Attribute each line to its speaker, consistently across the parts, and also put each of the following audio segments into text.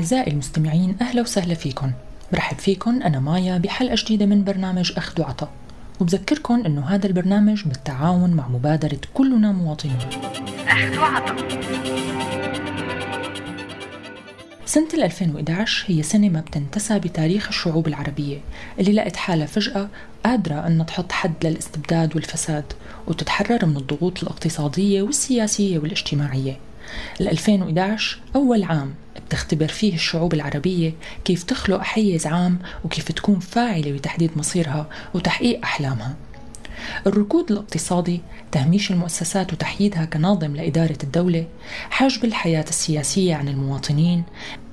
Speaker 1: أعزائي المستمعين أهلا وسهلا فيكم. برحب فيكم أنا مايا بحلقة جديدة من برنامج أخذ وعطا وبذكركم أنه هذا البرنامج بالتعاون مع مبادرة كلنا مواطنون أخذ وعطا سنة 2011 هي سنة ما بتنتسى بتاريخ الشعوب العربية اللي لقت حالها فجأة قادرة أن تحط حد للاستبداد والفساد وتتحرر من الضغوط الاقتصادية والسياسية والاجتماعية. ال 2011 أول عام. بتختبر فيه الشعوب العربية كيف تخلق حيز عام وكيف تكون فاعلة بتحديد مصيرها وتحقيق أحلامها. الركود الاقتصادي تهميش المؤسسات وتحييدها كناظم لإدارة الدولة حجب الحياة السياسية عن المواطنين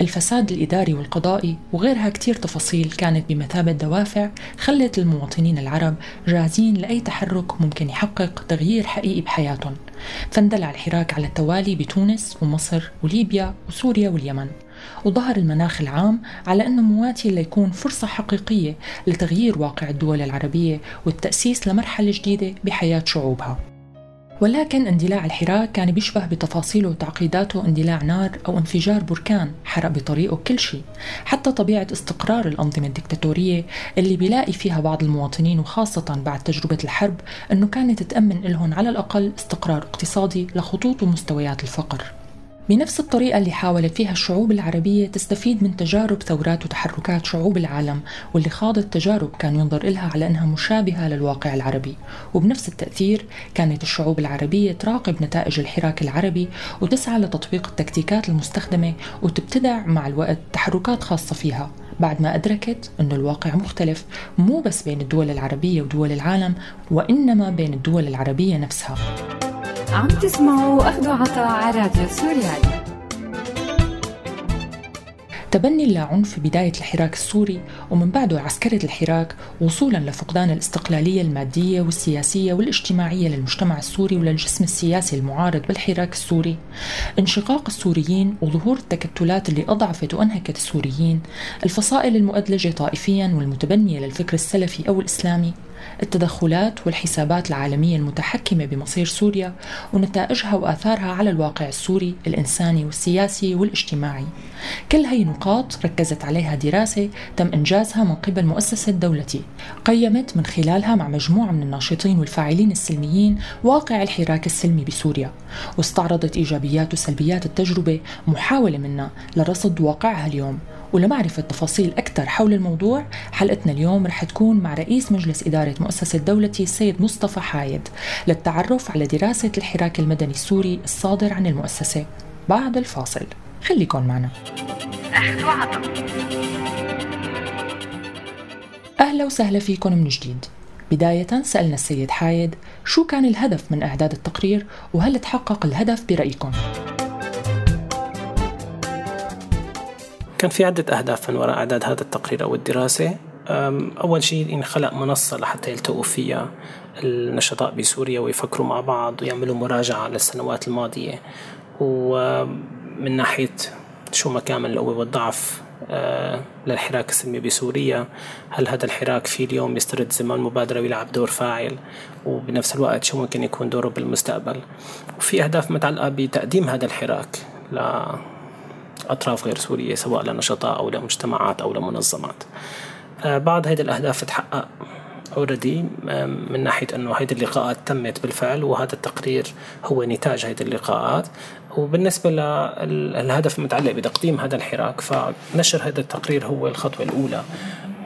Speaker 1: الفساد الإداري والقضائي وغيرها كتير تفاصيل كانت بمثابة دوافع خلت المواطنين العرب جاهزين لأي تحرك ممكن يحقق تغيير حقيقي بحياتهم. فاندلع الحراك على التوالي بتونس ومصر وليبيا وسوريا واليمن. وظهر المناخ العام على أنه مواتي ليكون فرصة حقيقية لتغيير واقع الدول العربية والتأسيس لمرحلة جديدة بحياة شعوبها. ولكن اندلاع الحراك كان بيشبه بتفاصيله وتعقيداته اندلاع نار أو انفجار بركان حرق بطريقه كل شيء. حتى طبيعة استقرار الأنظمة الدكتاتورية اللي بيلاقي فيها بعض المواطنين وخاصة بعد تجربة الحرب أنه كانت تأمن لهم على الأقل استقرار اقتصادي لخطوط ومستويات الفقر. بنفس الطريقة اللي حاولت فيها الشعوب العربية تستفيد من تجارب ثورات وتحركات شعوب العالم واللي خاضت تجارب كان ينظر إلها على أنها مشابهة للواقع العربي. وبنفس التأثير كانت الشعوب العربية تراقب نتائج الحراك العربي وتسعى لتطبيق التكتيكات المستخدمة وتبتدع مع الوقت تحركات خاصة فيها. بعد ما أدركت أن الواقع مختلف مو بس بين الدول العربية ودول العالم وإنما بين الدول العربية نفسها. عم تسمعوا أخذوا عطاء على راديو سوريالي تبني اللاعنف بداية الحراك السوري ومن بعده عسكرة الحراك وصولا لفقدان الاستقلالية المادية والسياسية والاجتماعية للمجتمع السوري وللجسم السياسي المعارض بالحراك السوري. انشقاق السوريين وظهور التكتلات اللي أضعفت وأنهكت السوريين الفصائل المؤدلجة طائفيا والمتبنية للفكر السلفي أو الإسلامي. التدخلات والحسابات العالمية المتحكمة بمصير سوريا ونتائجها وآثارها على الواقع السوري الإنساني والسياسي والاجتماعي. كل هي نقاط ركزت عليها دراسة تم إنجازها من قبل مؤسسة دولتي. قيمت من خلالها مع مجموعة من الناشطين والفاعلين السلميين واقع الحراك السلمي بسوريا واستعرضت إيجابيات وسلبيات التجربة محاولة منها لرصد واقعها اليوم. ولمعرفة تفاصيل أكثر حول الموضوع حلقتنا اليوم رح تكون مع رئيس مجلس إدارة مؤسسة دولتي السيد مصطفى حايد للتعرف على دراسة الحراك المدني السوري الصادر عن المؤسسة. بعد الفاصل. خليكن معنا. أهلا وسهلا فيكم من جديد. بداية سألنا السيد حايد شو كان الهدف من إعداد التقرير وهل تحقق الهدف برأيكم؟
Speaker 2: كان في عدة أهداف من وراء إعداد هذا التقرير أو الدراسة. أول شيء خلق منصة لحتى يلتقوا فيها النشطاء بسوريا ويفكروا مع بعض ويعملوا مراجعة للسنوات الماضية. ومن ناحية شو مكامن القوة والضعف أه للحراك السلمي بسوريا. هل هذا الحراك في اليوم يسترد زمان مبادرة ويلعب دور فاعل؟ وبنفس الوقت شو ممكن يكون دوره بالمستقبل؟ وفي أهداف متعلقة بتقديم هذا الحراك أطراف غير سورية سواء لنشطاء أو لمجتمعات أو لمنظمات. آه، بعض هذه الأهداف تحقق اوريدي من ناحية إنه هذه اللقاءات تمت بالفعل وهذا التقرير هو نتاج هذه اللقاءات. وبالنسبة للهدف المتعلق بتقديم هذا الحراك فنشر هذا التقرير هو الخطوة الأولى.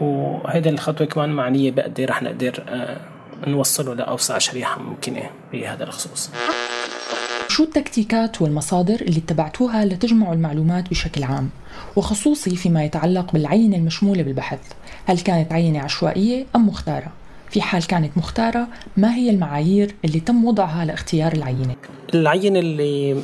Speaker 2: وهذه الخطوة كمان معنية بقد رح نقدر آه، نوصله لأوسع شريحة ممكنة بهذا الخصوص.
Speaker 1: شو التكتيكات والمصادر اللي اتبعتوها لتجمعوا المعلومات بشكل عام وخصوصي فيما يتعلق بالعينة المشمولة بالبحث هل كانت عينة عشوائية أم مختارة؟ في حال كانت مختارة ما هي المعايير اللي تم وضعها لاختيار العينة؟
Speaker 2: العينة اللي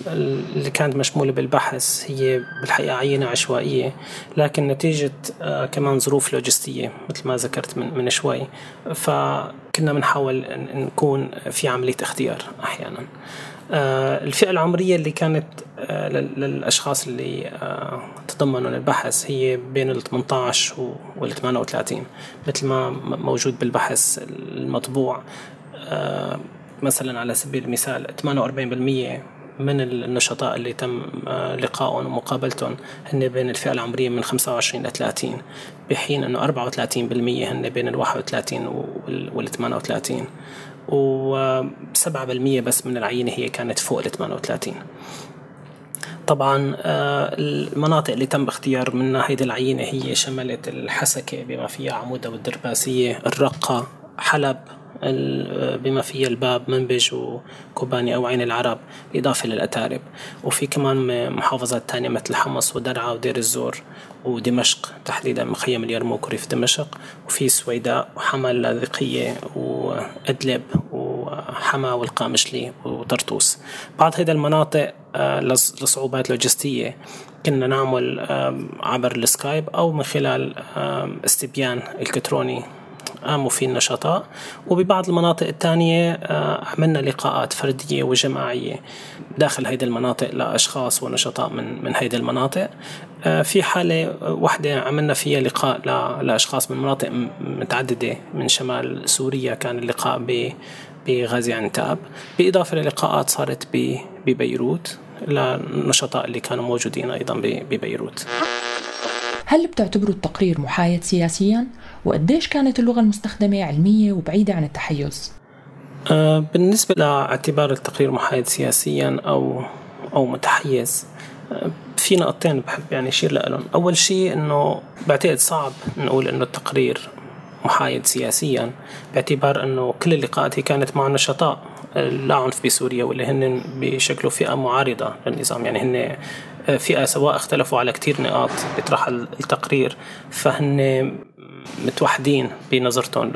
Speaker 2: اللي كانت مشمولة بالبحث هي بالحقيقة عينة عشوائية لكن نتيجة آه كمان ظروف لوجستية مثل ما ذكرت من, من شوي فكنا بنحاول نكون في عملية اختيار أحيانا الفئة العمرية اللي كانت آه، للأشخاص اللي آه، تضمنوا البحث هي بين ال 18 وال 38 مثل ما موجود بالبحث المطبوع. مثلا على سبيل المثال 48% من النشطاء اللي تم آه، لقائهم ومقابلتهم هن بين الفئة العمرية من 25 ل 30 بحين أنه 34% هن بين ال 31 وال 38 و7% بس من العينة هي كانت فوق ال 38 طبعا آه، المناطق اللي تم اختيار منها هيدي العينة هي شملت الحسكة بما فيها عمودة والدرباسية الرقة حلب. بما فيها الباب منبج وكوباني أو عين العرب بالإضافة للأتارب. وفي كمان محافظات تانية مثل حمص ودرعا ودير الزور ودمشق تحديدا مخيم اليرموك وريف دمشق. وفي سويداء وحما اللاذقية وإدلب وحما والقامشلي وطرطوس. بعض هذه المناطق آه، لصعوبات لوجستية كنا نعمل عبر السكايب أو من خلال استبيان إلكتروني قاموا فيه النشطاء وببعض المناطق الثانية آه، عملنا لقاءات فردية وجماعية داخل هيدي المناطق لأشخاص ونشطاء من من هيدي المناطق. آه، في حالة واحدة عملنا فيها لقاء لأشخاص من مناطق متعددة من شمال سوريا. كان اللقاء ب بغازي عنتاب. بالإضافة للقاءات صارت ببيروت للنشطاء اللي كانوا موجودين أيضا ببيروت.
Speaker 1: هل بتعتبروا التقرير محايد سياسيا؟ وقديش كانت اللغة المستخدمة علمية وبعيدة عن التحيز؟
Speaker 2: أه بالنسبة لاعتبار التقرير محايد سياسيا أو أو متحيز أه في نقطتين بحب يعني أشير لهم أول شيء أنه بعتقد صعب نقول أنه التقرير محايد سياسيا باعتبار أنه كل اللقاءات هي كانت مع نشطاء لا عنف بسوريا واللي هن بشكله فئة معارضة للنظام يعني هن فئة سواء اختلفوا على كتير نقاط بيطرحها التقرير فهن متوحدين بنظرتهم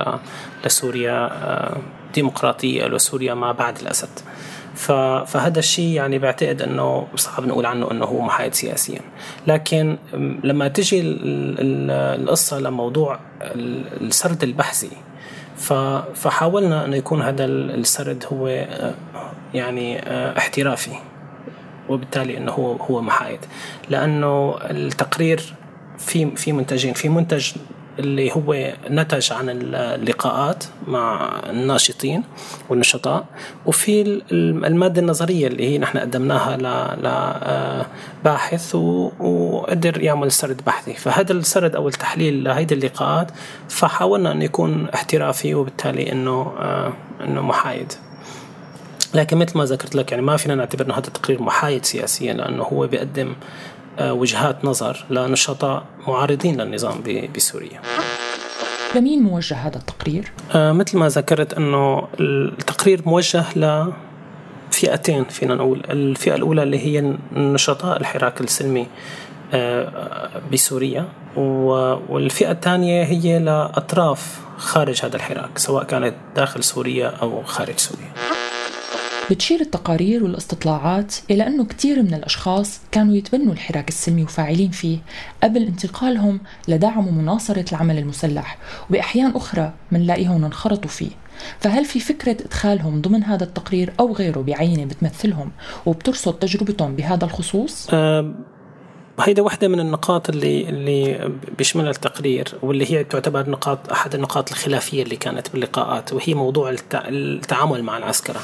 Speaker 2: لسوريا آه، ديمقراطية لسوريا ما بعد الأسد. فهذا الشيء يعني بعتقد إنه صعب نقول عنه إنه هو محايد سياسيا. لكن لما تجي القصة لموضوع السرد البحثي فحاولنا إنه يكون هذا السرد هو آه، يعني آه، احترافي. وبالتالي إنه هو هو محايد. لأنه التقرير في في منتجين. في منتج اللي هو نتج عن اللقاءات مع الناشطين والنشطاء وفي المادة النظرية اللي هي نحن قدمناها لباحث وقدر يعمل سرد بحثي. فهذا السرد أو التحليل لهيدي اللقاءات فحاولنا أن يكون احترافي وبالتالي أنه أنه محايد. لكن مثل ما ذكرت لك يعني ما فينا نعتبر إنه هذا التقرير محايد سياسيا لأنه هو بيقدم آه، وجهات نظر لنشطاء معارضين للنظام بسوريا.
Speaker 1: لمين موجه هذا التقرير؟
Speaker 2: آه مثل ما ذكرت إنه التقرير موجه ل فئتين فينا نقول. الفئة الأولى اللي هي نشطاء الحراك السلمي آه، بسوريا والفئة الثانية هي لأطراف خارج هذا الحراك سواء كانت داخل سوريا أو خارج سوريا.
Speaker 1: بتشير التقارير والاستطلاعات إلى أنه كثير من الأشخاص كانوا يتبنوا الحراك السلمي وفاعلين فيه قبل انتقالهم لدعم ومناصرة العمل المسلح وبأحيان أخرى منلاقيهم انخرطوا فيه فهل في فكرة إدخالهم ضمن هذا التقرير أو غيره بعينة بتمثلهم وبترصد تجربتهم بهذا الخصوص؟
Speaker 2: أه هيدا واحدة من النقاط اللي اللي بيشملها التقرير واللي هي تعتبر نقاط أحد النقاط الخلافية اللي كانت باللقاءات وهي موضوع التعامل مع العسكرة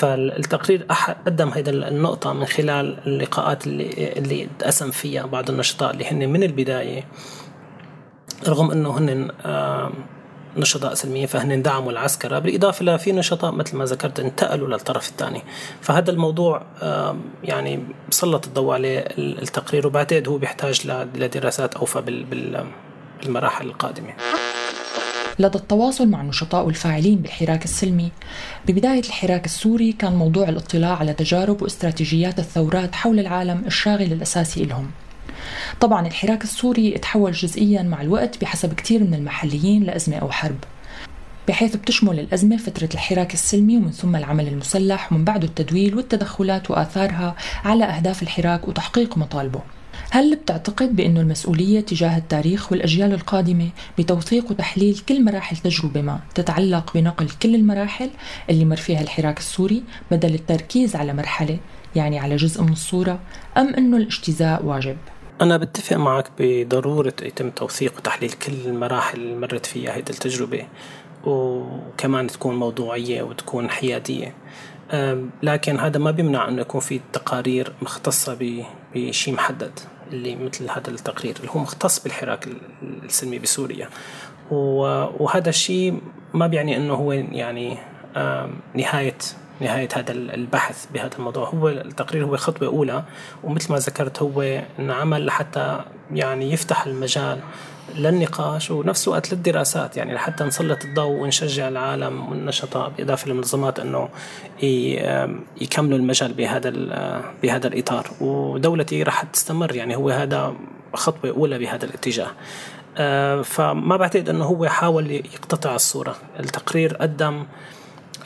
Speaker 2: فالتقرير قدم هذه النقطة من خلال اللقاءات اللي اللي تقسم فيها بعض النشطاء اللي هن من البداية رغم إنه هن نشطاء سلميين فهن دعموا العسكرة بالإضافة لفي نشطاء مثل ما ذكرت انتقلوا للطرف الثاني. فهذا الموضوع يعني سلط الضوء عليه التقرير وبعتقد هو بيحتاج لدراسات أوفى بالمراحل القادمة.
Speaker 1: لدى التواصل مع النشطاء والفاعلين بالحراك السلمي. ببداية الحراك السوري كان موضوع الاطلاع على تجارب واستراتيجيات الثورات حول العالم الشاغل الأساسي لهم. طبعا الحراك السوري تحول جزئيا مع الوقت بحسب كثير من المحليين لأزمة أو حرب. بحيث بتشمل الأزمة فترة الحراك السلمي ومن ثم العمل المسلح ومن بعده التدويل والتدخلات وآثارها على أهداف الحراك وتحقيق مطالبه. هل بتعتقد بأنه المسؤولية تجاه التاريخ والأجيال القادمة بتوثيق وتحليل كل مراحل تجربة ما تتعلق بنقل كل المراحل اللي مر فيها الحراك السوري بدل التركيز على مرحلة يعني على جزء من الصورة أم أنه الاجتزاء واجب؟
Speaker 2: أنا بتفق معك بضرورة يتم توثيق وتحليل كل المراحل اللي مرت فيها هيدي التجربة وكمان تكون موضوعية وتكون حيادية لكن هذا ما بيمنع انه يكون في تقارير مختصة بشيء محدد اللي مثل هذا التقرير اللي هو مختص بالحراك السلمي بسوريا. وهذا الشيء ما بيعني إنه هو يعني نهاية نهاية هذا البحث بهذا الموضوع. هو التقرير هو خطوة أولى ومثل ما ذكرت هو عمل لحتى يعني يفتح المجال للنقاش ونفس الوقت للدراسات. يعني لحتى نسلط الضوء ونشجع العالم والنشطاء بالاضافه للمنظمات إنه يكملوا المجال بهذا بهذا الإطار. ودولتي راح تستمر. يعني هو هذا خطوة أولى بهذا الاتجاه. آه، فما بعتقد إنه هو حاول يقتطع الصورة. التقرير قدم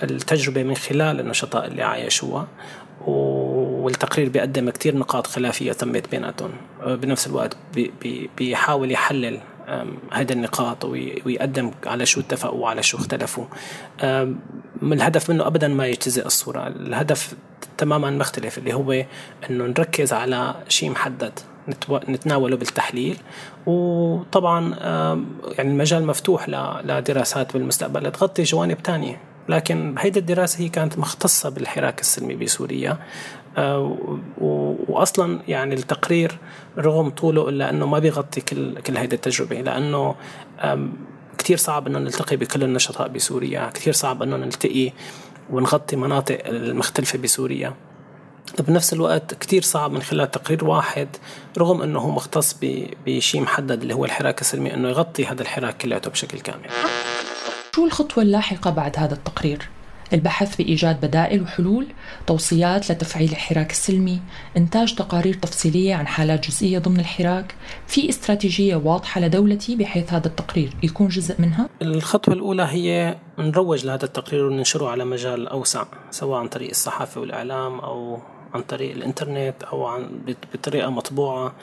Speaker 2: التجربة من خلال النشطاء اللي عايشوها والتقرير بيقدم كتير نقاط خلافية تمت بيناتهم. بنفس الوقت بيحاول يحلل هذه النقاط ويقدم على شو اتفقوا وعلى شو اختلفوا. الهدف منه ابدا ما يجتزئ الصورة. الهدف تماما مختلف اللي هو إنه نركز على شيء محدد نتناوله بالتحليل. وطبعا يعني المجال مفتوح لدراسات بالمستقبل. تغطي جوانب تانية. لكن هيدي الدراسة هي كانت مختصة بالحراك السلمي بسوريا. آه، واصلا يعني التقرير رغم طوله إلا إنه ما بيغطي كل كل هيدي التجربة لأنه كثير صعب إنه نلتقي بكل النشطاء بسوريا كثير صعب إنه نلتقي ونغطي مناطق المختلفة بسوريا. بنفس الوقت كتير صعب من خلال تقرير واحد رغم إنه هو مختص بشيء محدد اللي هو الحراك السلمي إنه يغطي هذا الحراك كلياته بشكل كامل.
Speaker 1: شو الخطوة اللاحقة بعد هذا التقرير؟ البحث في إيجاد بدائل وحلول توصيات لتفعيل الحراك السلمي إنتاج تقارير تفصيلية عن حالات جزئية ضمن الحراك في استراتيجية واضحة لدولتي بحيث هذا التقرير يكون جزء منها
Speaker 2: الخطوة الأولى هي نروج لهذا التقرير وننشره على مجال أوسع سواء عن طريق الصحافة والإعلام أو عن طريق الإنترنت أو عن بطريقة مطبوعة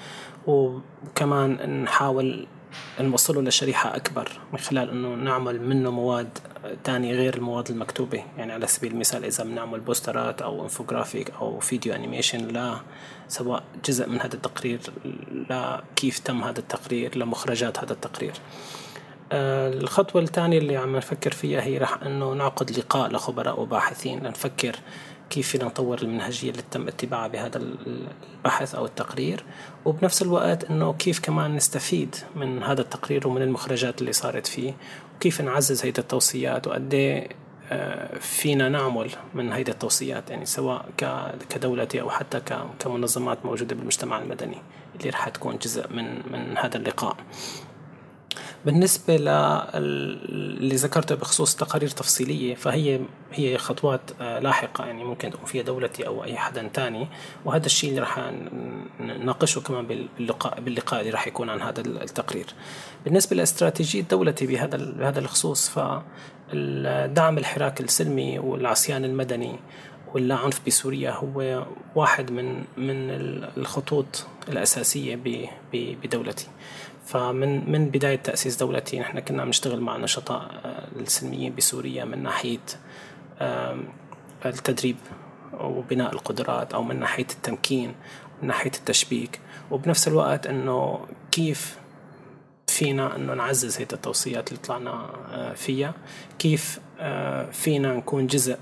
Speaker 2: وكمان نحاول نوصله لشريحة أكبر من خلال أنه نعمل منه مواد تانية غير المواد المكتوبة. يعني على سبيل المثال إذا بنعمل بوسترات أو انفوجرافيك أو فيديو animation لا سواء جزء من هذا التقرير لا كيف تم هذا التقرير لمخرجات هذا التقرير. آه، الخطوة الثانية اللي عم نفكر فيها هي رح أنه نعقد لقاء لخبراء وباحثين لنفكر كيف فينا نطور المنهجية اللي تم اتباعها بهذا البحث أو التقرير وبنفس الوقت أنه كيف كمان نستفيد من هذا التقرير ومن المخرجات اللي صارت فيه وكيف نعزز هيدا التوصيات وقد إيه، آه، فينا نعمل من هيدا التوصيات يعني سواء كدولتي أو حتى كمنظمات موجودة بالمجتمع المدني اللي رح تكون جزء من من هذا اللقاء. بالنسبة للي ذكرته بخصوص تقارير تفصيلية فهي هي خطوات آه، لاحقة. يعني ممكن تقوم فيها دولتي أو أي حدا تاني. وهذا الشيء اللي راح نناقشه كمان باللقاء باللقاء اللي راح يكون عن هذا التقرير. بالنسبة لاستراتيجية دولتي بهذا بهذا الخصوص فدعم الحراك السلمي والعصيان المدني واللا عنف بسوريا هو واحد من من الخطوط الأساسية بدولتي. فمن من بداية تأسيس دولتي نحن كنا بنشتغل مع نشطاء آه، السلميين بسوريا من ناحية التدريب وبناء القدرات أو من ناحية التمكين من ناحية التشبيك. وبنفس الوقت أنه كيف فينا أنه نعزز هيدا التوصيات اللي طلعنا آه، فيها؟ كيف آه، فينا نكون جزء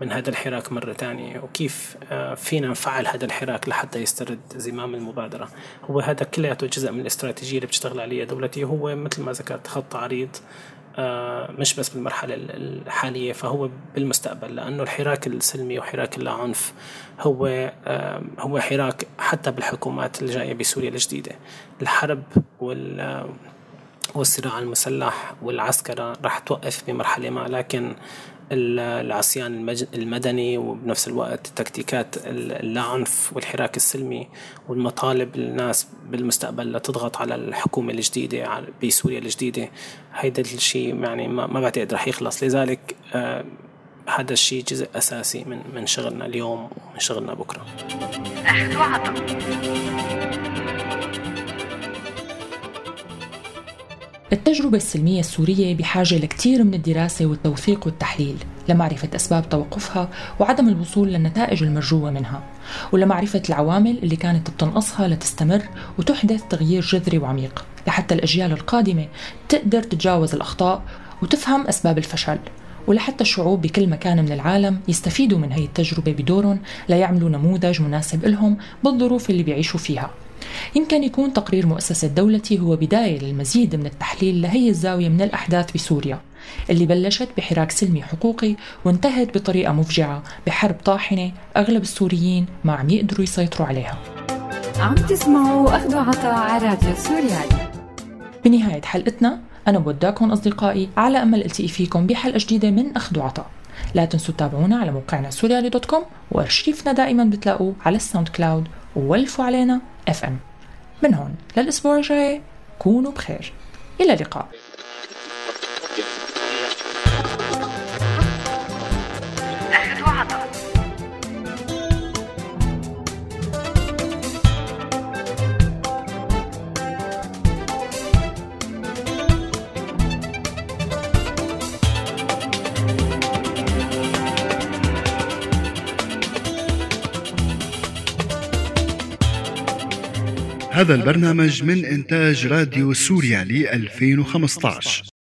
Speaker 2: من هذا الحراك مرة ثانية وكيف آه، فينا نفعل هذا الحراك لحتى يسترد زمام المبادرة. هو هذا كلياته جزء من الاستراتيجية اللي بتشتغل عليها دولتي. هو مثل ما ذكرت خط عريض آه، مش بس بالمرحلة الحالية فهو بالمستقبل لأنه الحراك السلمي وحراك اللاعنف هو هو حراك حتى بالحكومات الجاية بسوريا الجديدة. الحرب وال والصراع المسلح والعسكرة راح توقف بمرحلة ما لكن العصيان المدني وبنفس الوقت تكتيكات العنف والحراك السلمي والمطالب الناس بالمستقبل لتضغط على الحكومة الجديدة بسوريا الجديدة. هيدا الشيء يعني ما بعتقد رح يخلص. لذلك آه هذا الشيء جزء أساسي من من شغلنا اليوم ومن شغلنا بكرة. أخذ
Speaker 1: التجربة السلمية السورية بحاجة لكثير من الدراسة والتوثيق والتحليل لمعرفة أسباب توقفها وعدم الوصول للنتائج المرجوة منها ولمعرفة العوامل اللي كانت بتنقصها لتستمر وتحدث تغيير جذري وعميق لحتى الأجيال القادمة تقدر تتجاوز الأخطاء وتفهم أسباب الفشل ولحتى الشعوب بكل مكان من العالم يستفيدوا من هي التجربة بدورهم ليعملوا نموذج مناسب لهم بالظروف اللي بيعيشوا فيها. يمكن يكون تقرير مؤسسة دولتي هو بداية للمزيد من التحليل لهي الزاوية من الأحداث بسوريا اللي بلشت بحراك سلمي حقوقي وانتهت بطريقة مفجعة بحرب طاحنة أغلب السوريين ما عم يقدروا يسيطروا عليها.
Speaker 3: عم تسمعوا أخذ عطاء على راديو سوريالي
Speaker 1: بنهاية حلقتنا أنا بوداكم أصدقائي على أمل ألتقي فيكم بحلقة جديدة من أخذ وعطاء. لا تنسوا تتابعونا على موقعنا سوريالي dot com وارشيفنا دائما بتلاقوه على ال SoundCloud وولفوا علينا FM من هون للأسبوع الجاي كونوا بخير. إلى اللقاء.
Speaker 4: هذا البرنامج من إنتاج راديو سوريالي 2015